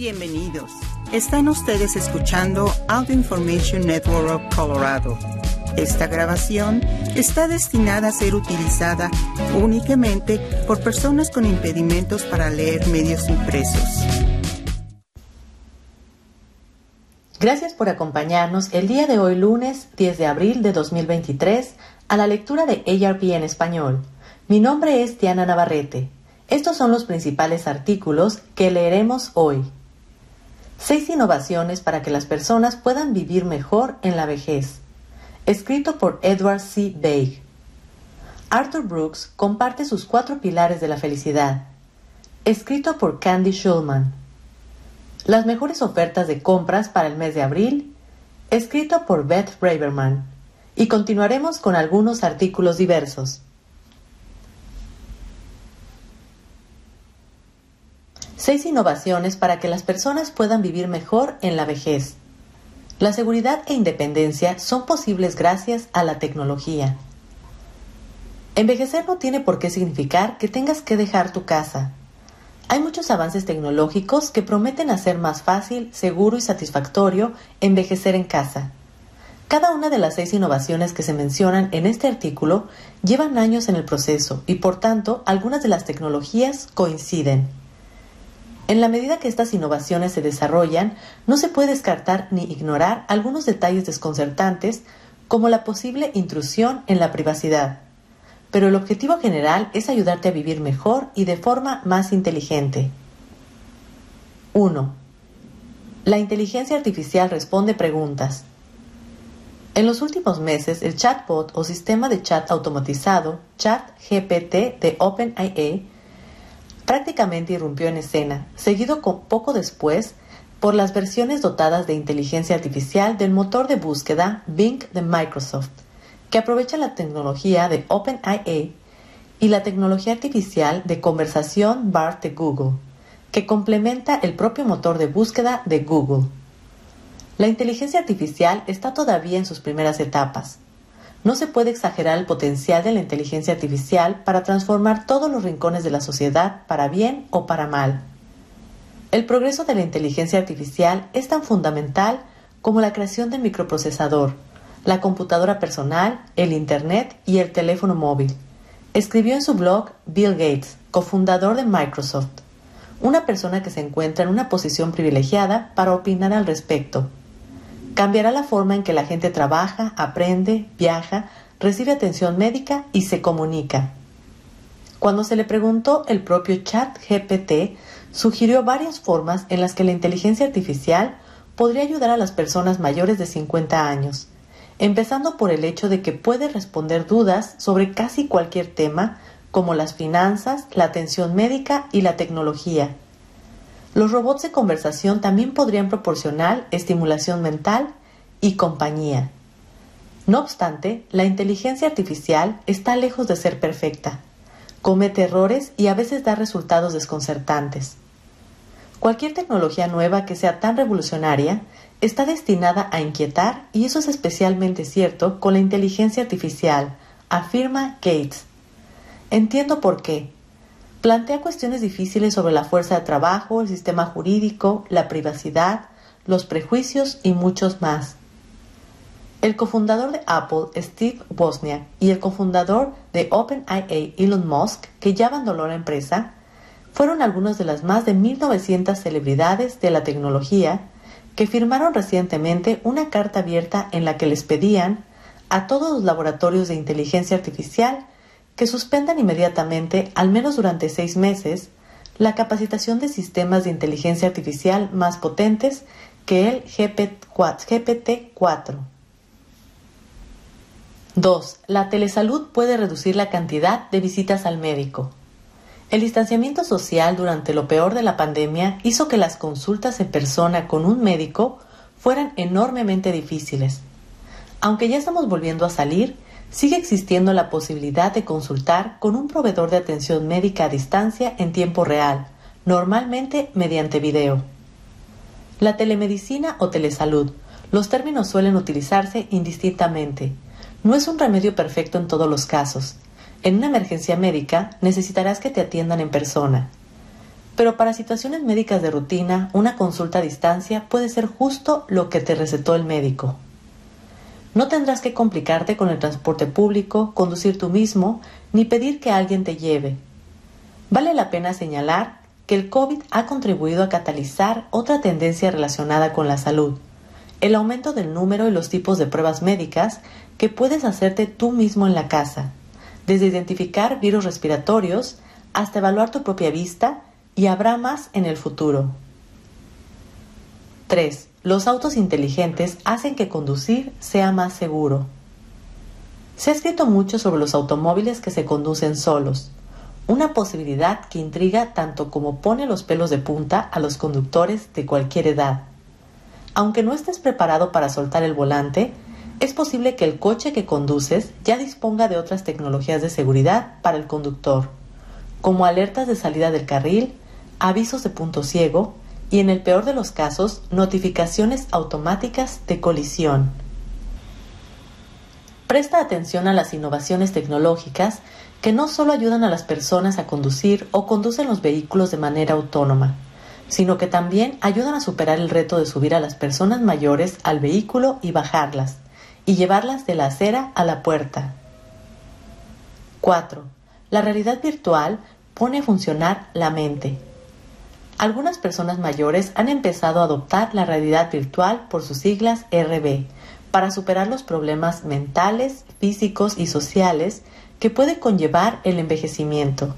Bienvenidos. Están ustedes escuchando Audio Information Network of Colorado. Esta grabación está destinada a ser utilizada únicamente por personas con impedimentos para leer medios impresos. Gracias por acompañarnos el día de hoy lunes 10 de abril de 2023 a la lectura de ARP en español. Mi nombre es Diana Navarrete. Estos son los principales artículos que leeremos hoy. Seis innovaciones para que las personas puedan vivir mejor en la vejez. Escrito por Edward C. Baig. Arthur Brooks comparte sus cuatro pilares de la felicidad. Escrito por Candy Schulman. Las mejores ofertas de compras para el mes de abril. Escrito por Beth Braverman. Y continuaremos con algunos artículos diversos. Seis innovaciones para que las personas puedan vivir mejor en la vejez. La seguridad e independencia son posibles gracias a la tecnología. Envejecer no tiene por qué significar que tengas que dejar tu casa. Hay muchos avances tecnológicos que prometen hacer más fácil, seguro y satisfactorio envejecer en casa. Cada una de las seis innovaciones que se mencionan en este artículo llevan años en el proceso y por tanto algunas de las tecnologías coinciden. En la medida que estas innovaciones se desarrollan, no se puede descartar ni ignorar algunos detalles desconcertantes como la posible intrusión en la privacidad. Pero el objetivo general es ayudarte a vivir mejor y de forma más inteligente. 1. La inteligencia artificial responde preguntas. En los últimos meses, el chatbot o sistema de chat automatizado, ChatGPT de OpenAI, prácticamente irrumpió en escena, seguido poco después por las versiones dotadas de inteligencia artificial del motor de búsqueda Bing de Microsoft, que aprovecha la tecnología de OpenAI y la tecnología artificial de conversación BART de Google, que complementa el propio motor de búsqueda de Google. La inteligencia artificial está todavía en sus primeras etapas, no se puede exagerar el potencial de la inteligencia artificial para transformar todos los rincones de la sociedad para bien o para mal. El progreso de la inteligencia artificial es tan fundamental como la creación del microprocesador, la computadora personal, el Internet y el teléfono móvil. Escribió en su blog Bill Gates, cofundador de Microsoft, una persona que se encuentra en una posición privilegiada para opinar al respecto cambiará la forma en que la gente trabaja, aprende, viaja, recibe atención médica y se comunica. Cuando se le preguntó, el propio chat GPT sugirió varias formas en las que la inteligencia artificial podría ayudar a las personas mayores de 50 años, empezando por el hecho de que puede responder dudas sobre casi cualquier tema como las finanzas, la atención médica y la tecnología los robots de conversación también podrían proporcionar estimulación mental y compañía. No obstante, la inteligencia artificial está lejos de ser perfecta. Comete errores y a veces da resultados desconcertantes. Cualquier tecnología nueva que sea tan revolucionaria está destinada a inquietar y eso es especialmente cierto con la inteligencia artificial, afirma Gates. Entiendo por qué, Plantea cuestiones difíciles sobre la fuerza de trabajo, el sistema jurídico, la privacidad, los prejuicios y muchos más. El cofundador de Apple, Steve Wozniak, y el cofundador de OpenAI, Elon Musk, que ya abandonó la empresa, fueron algunas de las más de 1.900 celebridades de la tecnología que firmaron recientemente una carta abierta en la que les pedían a todos los laboratorios de inteligencia artificial que suspendan inmediatamente, al menos durante seis meses, la capacitación de sistemas de inteligencia artificial más potentes que el GPT-4. 2. La telesalud puede reducir la cantidad de visitas al médico. El distanciamiento social durante lo peor de la pandemia hizo que las consultas en persona con un médico fueran enormemente difíciles. Aunque ya estamos volviendo a salir, sigue existiendo la posibilidad de consultar con un proveedor de atención médica a distancia en tiempo real, normalmente mediante video. La telemedicina o telesalud, los términos suelen utilizarse indistintamente. No es un remedio perfecto en todos los casos. En una emergencia médica necesitarás que te atiendan en persona. Pero para situaciones médicas de rutina, una consulta a distancia puede ser justo lo que te recetó el médico. No tendrás que complicarte con el transporte público, conducir tú mismo, ni pedir que alguien te lleve. Vale la pena señalar que el COVID ha contribuido a catalizar otra tendencia relacionada con la salud, el aumento del número y los tipos de pruebas médicas que puedes hacerte tú mismo en la casa, desde identificar virus respiratorios hasta evaluar tu propia vista y habrá más en el futuro. 3. Los autos inteligentes hacen que conducir sea más seguro. Se ha escrito mucho sobre los automóviles que se conducen solos, una posibilidad que intriga tanto como pone los pelos de punta a los conductores de cualquier edad. Aunque no estés preparado para soltar el volante, es posible que el coche que conduces ya disponga de otras tecnologías de seguridad para el conductor, como alertas de salida del carril, avisos de punto ciego y, en el peor de los casos, notificaciones automáticas de colisión. Presta atención a las innovaciones tecnológicas que no solo ayudan a las personas a conducir o conducen los vehículos de manera autónoma, sino que también ayudan a superar el reto de subir a las personas mayores al vehículo y bajarlas, y llevarlas de la acera a la puerta. 4. La realidad virtual pone a funcionar la mente. Algunas personas mayores han empezado a adoptar la realidad virtual por sus siglas RB para superar los problemas mentales, físicos y sociales que puede conllevar el envejecimiento.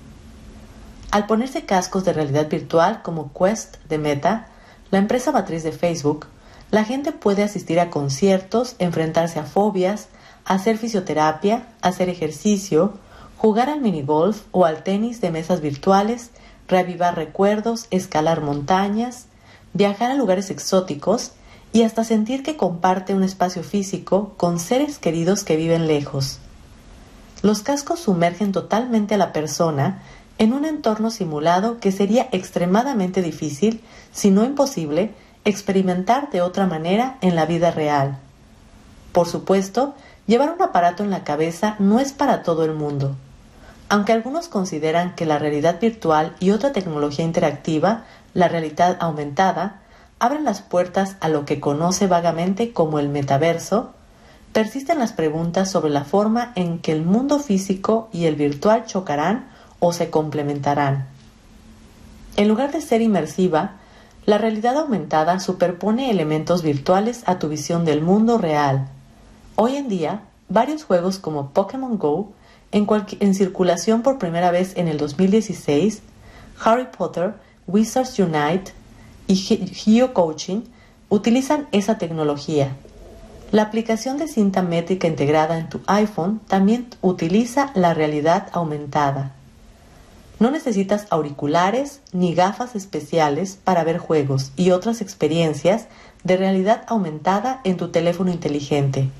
Al ponerse cascos de realidad virtual como Quest de Meta, la empresa matriz de Facebook, la gente puede asistir a conciertos, enfrentarse a fobias, hacer fisioterapia, hacer ejercicio, jugar al minigolf o al tenis de mesas virtuales, reavivar recuerdos, escalar montañas, viajar a lugares exóticos y hasta sentir que comparte un espacio físico con seres queridos que viven lejos. Los cascos sumergen totalmente a la persona en un entorno simulado que sería extremadamente difícil, si no imposible, experimentar de otra manera en la vida real. Por supuesto, llevar un aparato en la cabeza no es para todo el mundo. Aunque algunos consideran que la realidad virtual y otra tecnología interactiva, la realidad aumentada, abren las puertas a lo que conoce vagamente como el metaverso, persisten las preguntas sobre la forma en que el mundo físico y el virtual chocarán o se complementarán. En lugar de ser inmersiva, la realidad aumentada superpone elementos virtuales a tu visión del mundo real. Hoy en día, varios juegos como Pokémon Go, en, circulación por primera vez en el 2016, Harry Potter, Wizards Unite y Geo Coaching utilizan esa tecnología. La aplicación de cinta métrica integrada en tu iPhone también utiliza la realidad aumentada. No necesitas auriculares ni gafas especiales para ver juegos y otras experiencias de realidad aumentada en tu teléfono inteligente.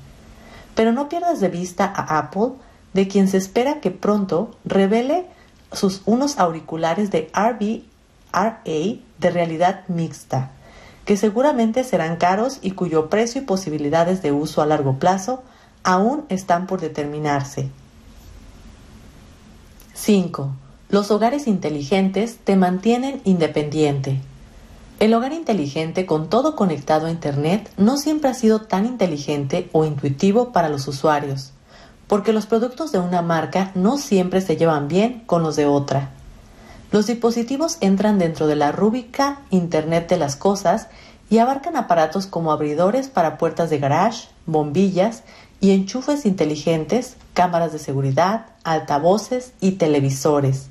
Pero no pierdas de vista a Apple, de quien se espera que pronto revele sus unos auriculares de RBRA de realidad mixta, que seguramente serán caros y cuyo precio y posibilidades de uso a largo plazo aún están por determinarse. 5. Los hogares inteligentes te mantienen independiente. El hogar inteligente con todo conectado a Internet no siempre ha sido tan inteligente o intuitivo para los usuarios, porque los productos de una marca no siempre se llevan bien con los de otra. Los dispositivos entran dentro de la rúbrica Internet de las Cosas y abarcan aparatos como abridores para puertas de garage, bombillas y enchufes inteligentes, cámaras de seguridad, altavoces y televisores.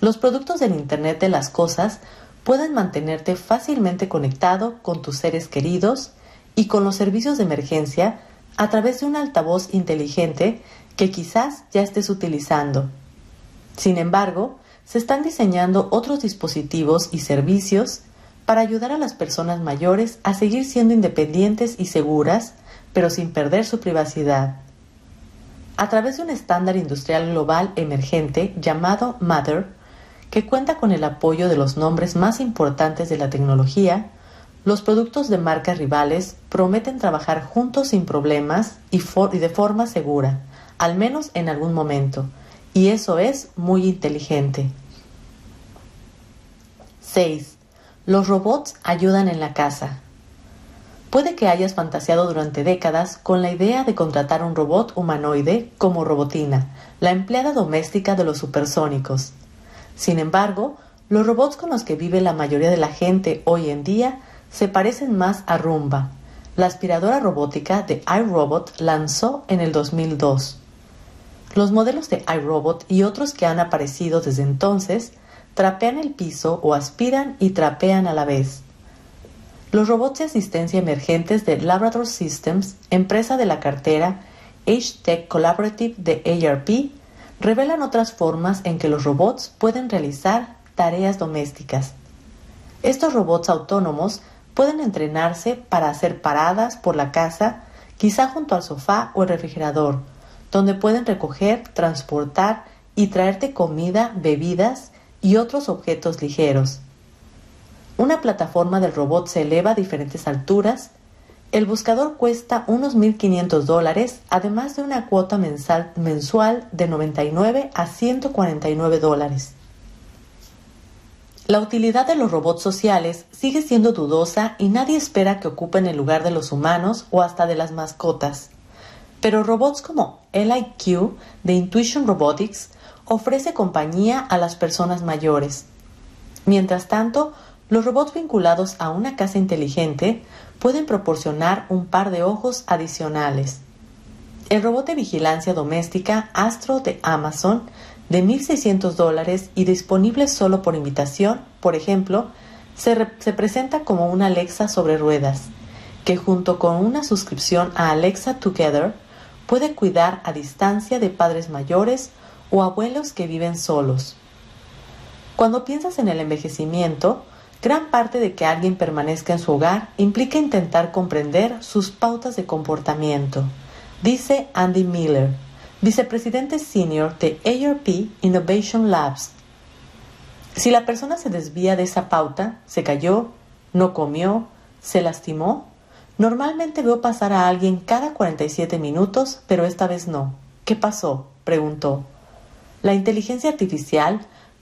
Los productos del Internet de las Cosas pueden mantenerte fácilmente conectado con tus seres queridos y con los servicios de emergencia a través de un altavoz inteligente que quizás ya estés utilizando. Sin embargo, se están diseñando otros dispositivos y servicios para ayudar a las personas mayores a seguir siendo independientes y seguras, pero sin perder su privacidad. A través de un estándar industrial global emergente llamado Mother, que cuenta con el apoyo de los nombres más importantes de la tecnología, los productos de marcas rivales prometen trabajar juntos sin problemas y, de forma segura, al menos en algún momento, y eso es muy inteligente. 6. Los robots ayudan en la casa. Puede que hayas fantaseado durante décadas con la idea de contratar un robot humanoide como Robotina, la empleada doméstica de los supersónicos. Sin embargo, los robots con los que vive la mayoría de la gente hoy en día se parecen más a Roomba, la aspiradora robótica de iRobot lanzó en el 2002. Los modelos de iRobot y otros que han aparecido desde entonces trapean el piso o aspiran y trapean a la vez. Los robots de asistencia emergentes de Labrador Systems, empresa de la cartera H-Tech Collaborative de ARP, revelan otras formas en que los robots pueden realizar tareas domésticas. Estos robots autónomos pueden entrenarse para hacer paradas por la casa, quizá junto al sofá o el refrigerador, donde pueden recoger, transportar y traerte comida, bebidas y otros objetos ligeros. Una plataforma del robot se eleva a diferentes alturas. El buscador cuesta unos 1.500 dólares, además de una cuota mensual de 99 a 149 dólares. La utilidad de los robots sociales sigue siendo dudosa y nadie espera que ocupen el lugar de los humanos o hasta de las mascotas. Pero robots como LIQ de Intuition Robotics ofrece compañía a las personas mayores. Mientras tanto, los robots vinculados a una casa inteligente pueden proporcionar un par de ojos adicionales. El robot de vigilancia doméstica Astro de Amazon, de 1.600 dólares y disponible solo por invitación, por ejemplo, se, se, presenta como una Alexa sobre ruedas, que junto con una suscripción a Alexa Together puede cuidar a distancia de padres mayores o abuelos que viven solos. Cuando piensas en el envejecimiento, Gran parte de que alguien permanezca en su hogar implica intentar comprender sus pautas de comportamiento, dice Andy Miller, vicepresidente senior de ARP Innovation Labs. Si la persona se desvía de esa pauta, se cayó, no comió, se lastimó, normalmente veo pasar a alguien cada 47 minutos, pero esta vez no. ¿Qué pasó? preguntó. La inteligencia artificial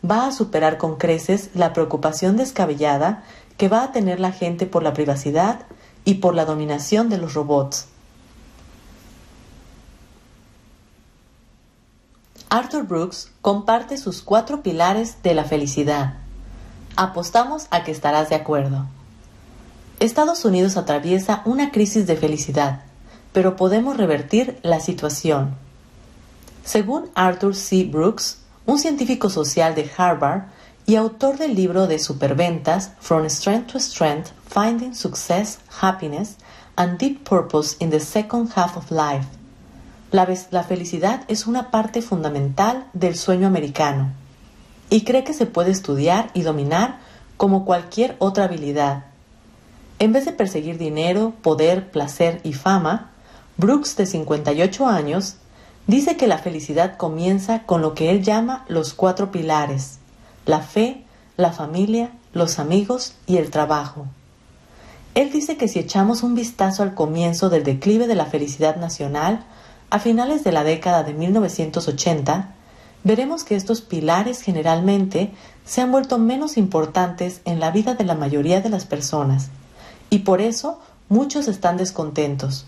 va a superar con creces la preocupación descabellada que va a tener la gente por la privacidad y por la dominación de los robots. Arthur Brooks comparte sus cuatro pilares de la felicidad. Apostamos a que estarás de acuerdo. Estados Unidos atraviesa una crisis de felicidad, pero podemos revertir la situación. Según Arthur C. Brooks, un científico social de Harvard y autor del libro de superventas From Strength to Strength, Finding Success, Happiness and Deep Purpose in the Second Half of Life. La, felicidad es una parte fundamental del sueño americano y cree que se puede estudiar y dominar como cualquier otra habilidad. En vez de perseguir dinero, poder, placer y fama, Brooks, de 58 años, Dice que la felicidad comienza con lo que él llama los cuatro pilares, la fe, la familia, los amigos y el trabajo. Él dice que si echamos un vistazo al comienzo del declive de la felicidad nacional, a finales de la década de 1980, veremos que estos pilares generalmente se han vuelto menos importantes en la vida de la mayoría de las personas, y por eso muchos están descontentos.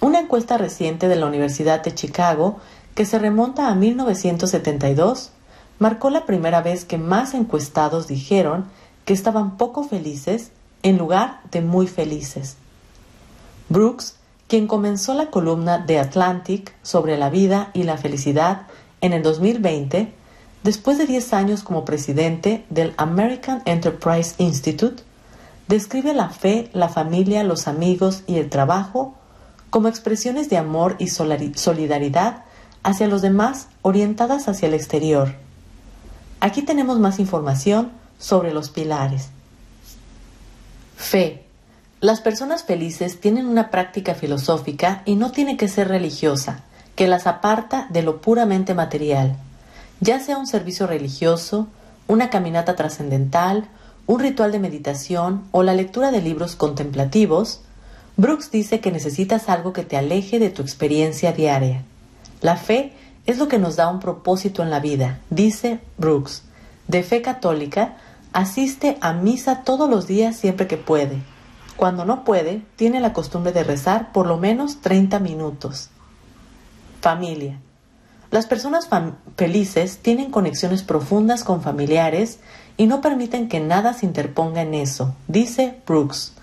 Una encuesta reciente de la Universidad de Chicago, que se remonta a 1972, marcó la primera vez que más encuestados dijeron que estaban poco felices en lugar de muy felices. Brooks, quien comenzó la columna de Atlantic sobre la vida y la felicidad en el 2020, después de 10 años como presidente del American Enterprise Institute, describe la fe, la familia, los amigos y el trabajo como expresiones de amor y solidaridad hacia los demás orientadas hacia el exterior. Aquí tenemos más información sobre los pilares. Fe. Las personas felices tienen una práctica filosófica y no tiene que ser religiosa, que las aparta de lo puramente material, ya sea un servicio religioso, una caminata trascendental, un ritual de meditación o la lectura de libros contemplativos, Brooks dice que necesitas algo que te aleje de tu experiencia diaria. La fe es lo que nos da un propósito en la vida, dice Brooks. De fe católica, Asiste a misa todos los días siempre que puede. Cuando no puede, tiene la costumbre de rezar por lo menos 30 minutos. Familia. Las personas felices tienen conexiones profundas con familiares y no permiten que nada se interponga en eso, dice Brooks.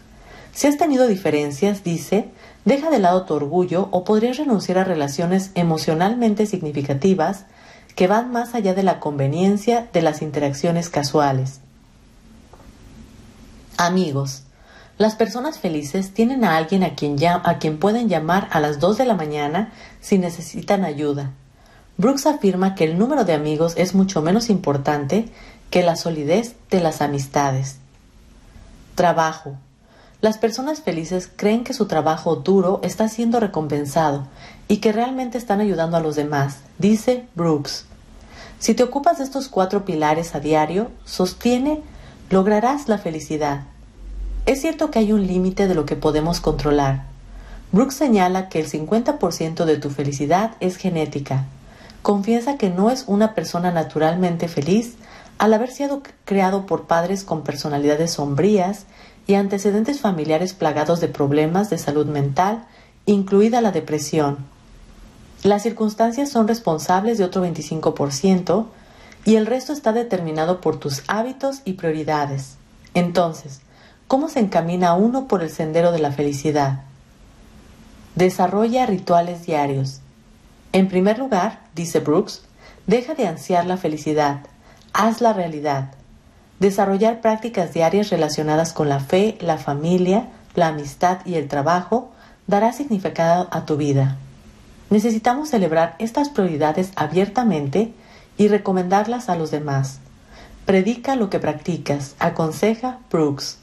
Si has tenido diferencias, dice, deja de lado tu orgullo o podrías renunciar a relaciones emocionalmente significativas que van más allá de la conveniencia de las interacciones casuales. Amigos. Las personas felices tienen a alguien a quien, pueden llamar a las 2 de la mañana si necesitan ayuda. Brooks afirma que el número de amigos es mucho menos importante que la solidez de las amistades. Trabajo. Las personas felices creen que su trabajo duro está siendo recompensado y que realmente están ayudando a los demás, dice Brooks. Si te ocupas de estos cuatro pilares a diario, sostiene lograrás la felicidad. Es cierto que hay un límite de lo que podemos controlar. Brooks señala que el 50% de tu felicidad es genética. Confiesa que no es una persona naturalmente feliz al haber sido creado por padres con personalidades sombrías y antecedentes familiares plagados de problemas de salud mental, incluida la depresión. Las circunstancias son responsables de otro 25%, y el resto está determinado por tus hábitos y prioridades. Entonces, ¿cómo se encamina uno por el sendero de la felicidad? Desarrolla rituales diarios. En primer lugar, dice Brooks, deja de ansiar la felicidad, haz la realidad. Desarrollar prácticas diarias relacionadas con la fe, la familia, la amistad y el trabajo dará significado a tu vida. Necesitamos celebrar estas prioridades abiertamente y recomendarlas a los demás. Predica lo que practicas, aconseja Brooks.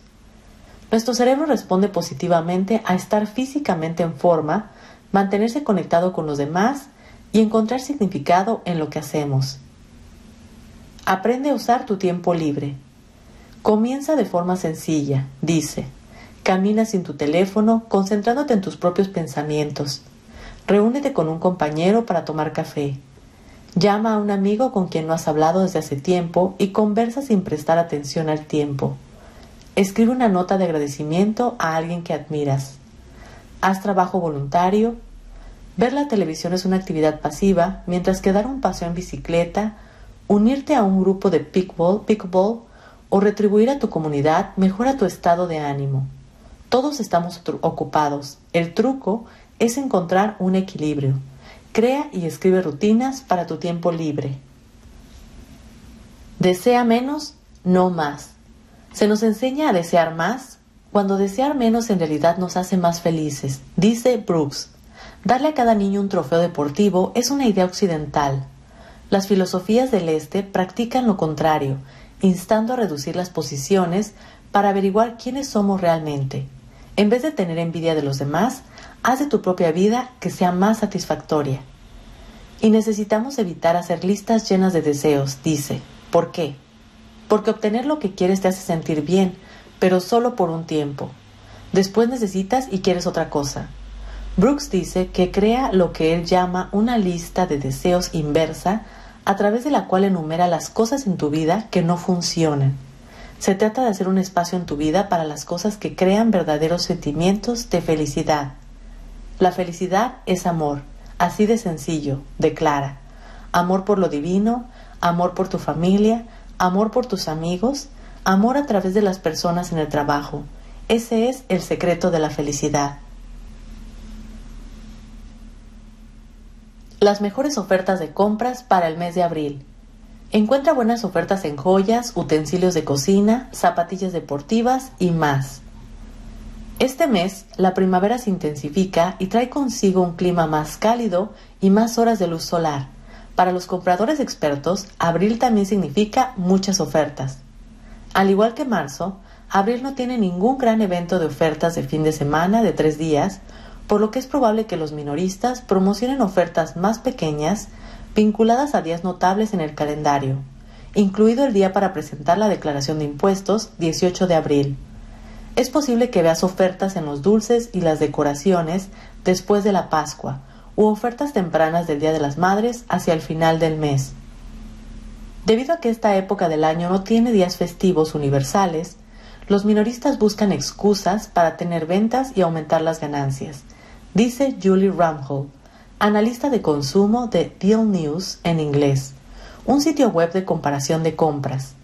Nuestro cerebro responde positivamente a estar físicamente en forma, mantenerse conectado con los demás y encontrar significado en lo que hacemos. Aprende a usar tu tiempo libre. Comienza de forma sencilla, dice. Camina sin tu teléfono, concentrándote en tus propios pensamientos. Reúnete con un compañero para tomar café. Llama a un amigo con quien no has hablado desde hace tiempo y conversa sin prestar atención al tiempo. Escribe una nota de agradecimiento a alguien que admiras. Haz trabajo voluntario. Ver la televisión es una actividad pasiva, mientras que dar un paseo en bicicleta, unirte a un grupo de pickleball, pickleball o retribuir a tu comunidad mejora tu estado de ánimo. Todos estamos ocupados. El truco es encontrar un equilibrio. Crea y escribe rutinas para tu tiempo libre. Desea menos, no más. Se nos enseña a desear más cuando desear menos en realidad nos hace más felices, dice Brooks. Darle a cada niño un trofeo deportivo es una idea occidental. Las filosofías del Este practican lo contrario, instando a reducir las posiciones para averiguar quiénes somos realmente. En vez de tener envidia de los demás, haz de tu propia vida que sea más satisfactoria. Y necesitamos evitar hacer listas llenas de deseos, dice. ¿Por qué? Porque obtener lo que quieres te hace sentir bien, pero solo por un tiempo. Después necesitas y quieres otra cosa. Brooks dice que crea lo que él llama una lista de deseos inversa a través de la cual enumera las cosas en tu vida que no funcionan. Se trata de hacer un espacio en tu vida para las cosas que crean verdaderos sentimientos de felicidad. La felicidad es amor, así de sencillo, declara. Amor por lo divino, amor por tu familia, amor por tus amigos, amor a través de las personas en el trabajo. Ese es el secreto de la felicidad. Las mejores ofertas de compras para el mes de abril. Encuentra buenas ofertas en joyas, utensilios de cocina, zapatillas deportivas y más. Este mes, la primavera se intensifica y trae consigo un clima más cálido y más horas de luz solar. Para los compradores expertos, abril también significa muchas ofertas. Al igual que marzo, abril no tiene ningún gran evento de ofertas de fin de semana de tres días, por lo que es probable que los minoristas promocionen ofertas más pequeñas vinculadas a días notables en el calendario, incluido el día para presentar la declaración de impuestos 18 de abril. Es posible que veas ofertas en los dulces y las decoraciones después de la Pascua, u ofertas tempranas del Día de las Madres hacia el final del mes. Debido a que esta época del año no tiene días festivos universales, los minoristas buscan excusas para tener ventas y aumentar las ganancias, dice Julie Ramhall, analista de consumo de Deal News en inglés, un sitio web de comparación de compras.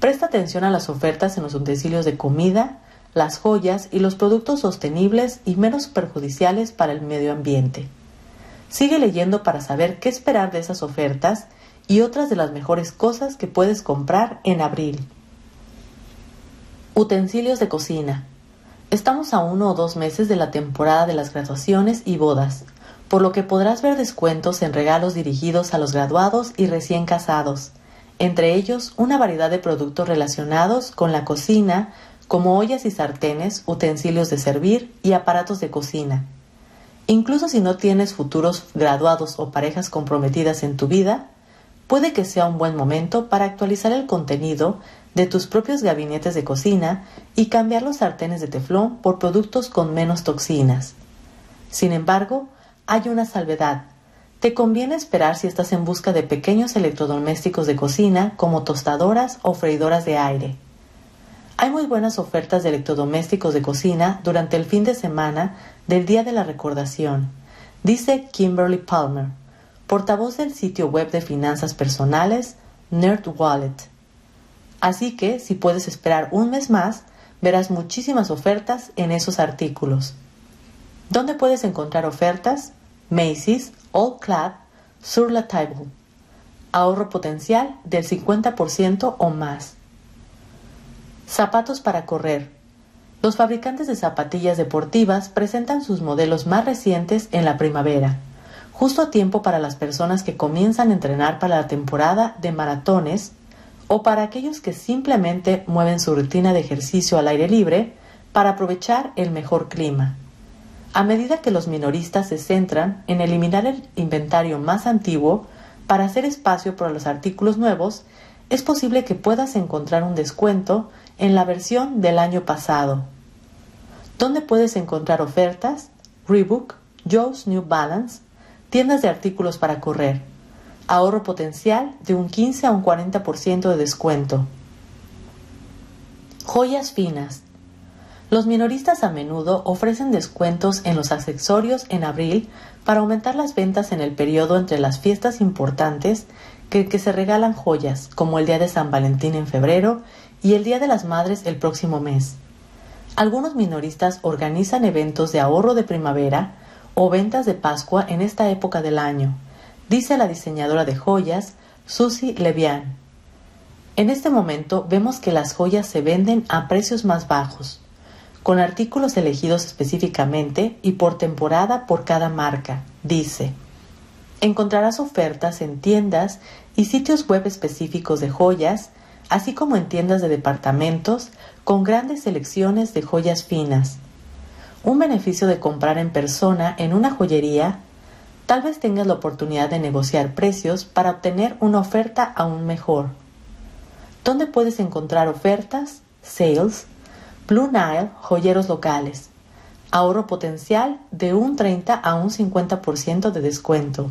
Presta atención a las ofertas en los utensilios de comida, las joyas y los productos sostenibles y menos perjudiciales para el medio ambiente. Sigue leyendo para saber qué esperar de esas ofertas y otras de las mejores cosas que puedes comprar en abril. Utensilios de cocina. Estamos a uno o dos meses de la temporada de las graduaciones y bodas, por lo que podrás ver descuentos en regalos dirigidos a los graduados y recién casados, entre ellos una variedad de productos relacionados con la cocina, como ollas y sartenes, utensilios de servir y aparatos de cocina. Incluso si no tienes futuros graduados o parejas comprometidas en tu vida, puede que sea un buen momento para actualizar el contenido de tus propios gabinetes de cocina y cambiar los sartenes de teflón por productos con menos toxinas. Sin embargo, hay una salvedad. Te conviene esperar si estás en busca de pequeños electrodomésticos de cocina como tostadoras o freidoras de aire. Hay muy buenas ofertas de electrodomésticos de cocina durante el fin de semana del Día de la Recordación, dice Kimberly Palmer, portavoz del sitio web de finanzas personales NerdWallet. Así que, si puedes esperar un mes más, verás muchísimas ofertas en esos artículos. ¿Dónde puedes encontrar ofertas? Macy's, All Clad, Sur la Table. Ahorro potencial del 50% o más. Zapatos para correr. Los fabricantes de zapatillas deportivas presentan sus modelos más recientes en la primavera justo a tiempo para las personas que comienzan a entrenar para la temporada de maratones o para aquellos que simplemente mueven su rutina de ejercicio al aire libre para aprovechar el mejor clima. A medida que los minoristas se centran en eliminar el inventario más antiguo para hacer espacio para los artículos nuevos, es posible que puedas encontrar un descuento en la versión del año pasado. ¿Dónde puedes encontrar ofertas? Reebok, Joe's New Balance, Tiendas de artículos para correr. Ahorro potencial de un 15 a un 40% de descuento. Joyas finas. Los minoristas a menudo ofrecen descuentos en los accesorios en abril para aumentar las ventas en el periodo entre las fiestas importantes que, que se regalan joyas, como el Día de San Valentín en febrero y el Día de las Madres el próximo mes. Algunos minoristas organizan eventos de ahorro de primavera o ventas de Pascua en esta época del año, dice la diseñadora de joyas, Susie Levian. En este momento vemos que las joyas se venden a precios más bajos, con artículos elegidos específicamente y por temporada por cada marca, dice. Encontrarás ofertas en tiendas y sitios web específicos de joyas, así como en tiendas de departamentos con grandes selecciones de joyas finas, un beneficio de comprar en persona en una joyería, tal vez tengas la oportunidad de negociar precios para obtener una oferta aún mejor. ¿Dónde puedes encontrar ofertas? Sales, Blue Nile, joyeros locales. Ahorro potencial de un 30 a un 50% de descuento.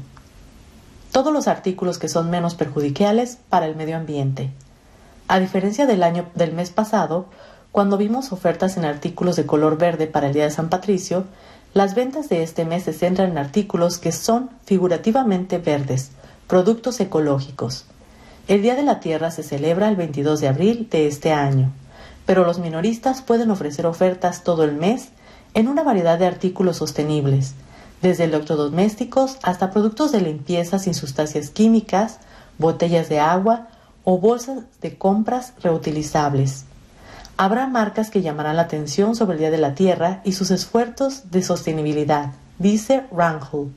Todos los artículos que son menos perjudiciales para el medio ambiente. A diferencia del año del mes pasado, cuando vimos ofertas en artículos de color verde para el Día de San Patricio, las ventas de este mes se centran en artículos que son figurativamente verdes, productos ecológicos. El Día de la Tierra se celebra el 22 de abril de este año, pero los minoristas pueden ofrecer ofertas todo el mes en una variedad de artículos sostenibles, desde electrodomésticos hasta productos de limpieza sin sustancias químicas, botellas de agua o bolsas de compras reutilizables. Habrá marcas que llamarán la atención sobre el Día de la Tierra y sus esfuerzos de sostenibilidad, dice Rangel.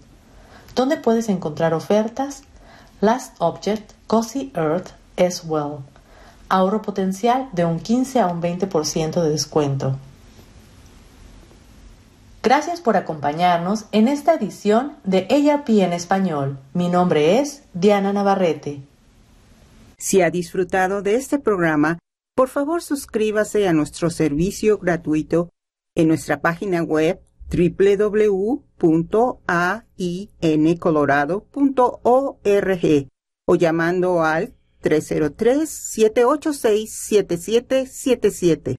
¿Dónde puedes encontrar ofertas? Last Object, Cozy Earth, as well. Ahorro potencial de un 15 a un 20% de descuento. Gracias por acompañarnos en esta edición de ARP en español. Mi nombre es Diana Navarrete. Si ha disfrutado de este programa, por favor suscríbase a nuestro servicio gratuito en nuestra página web www.aincolorado.org o llamando al 303-786-7777.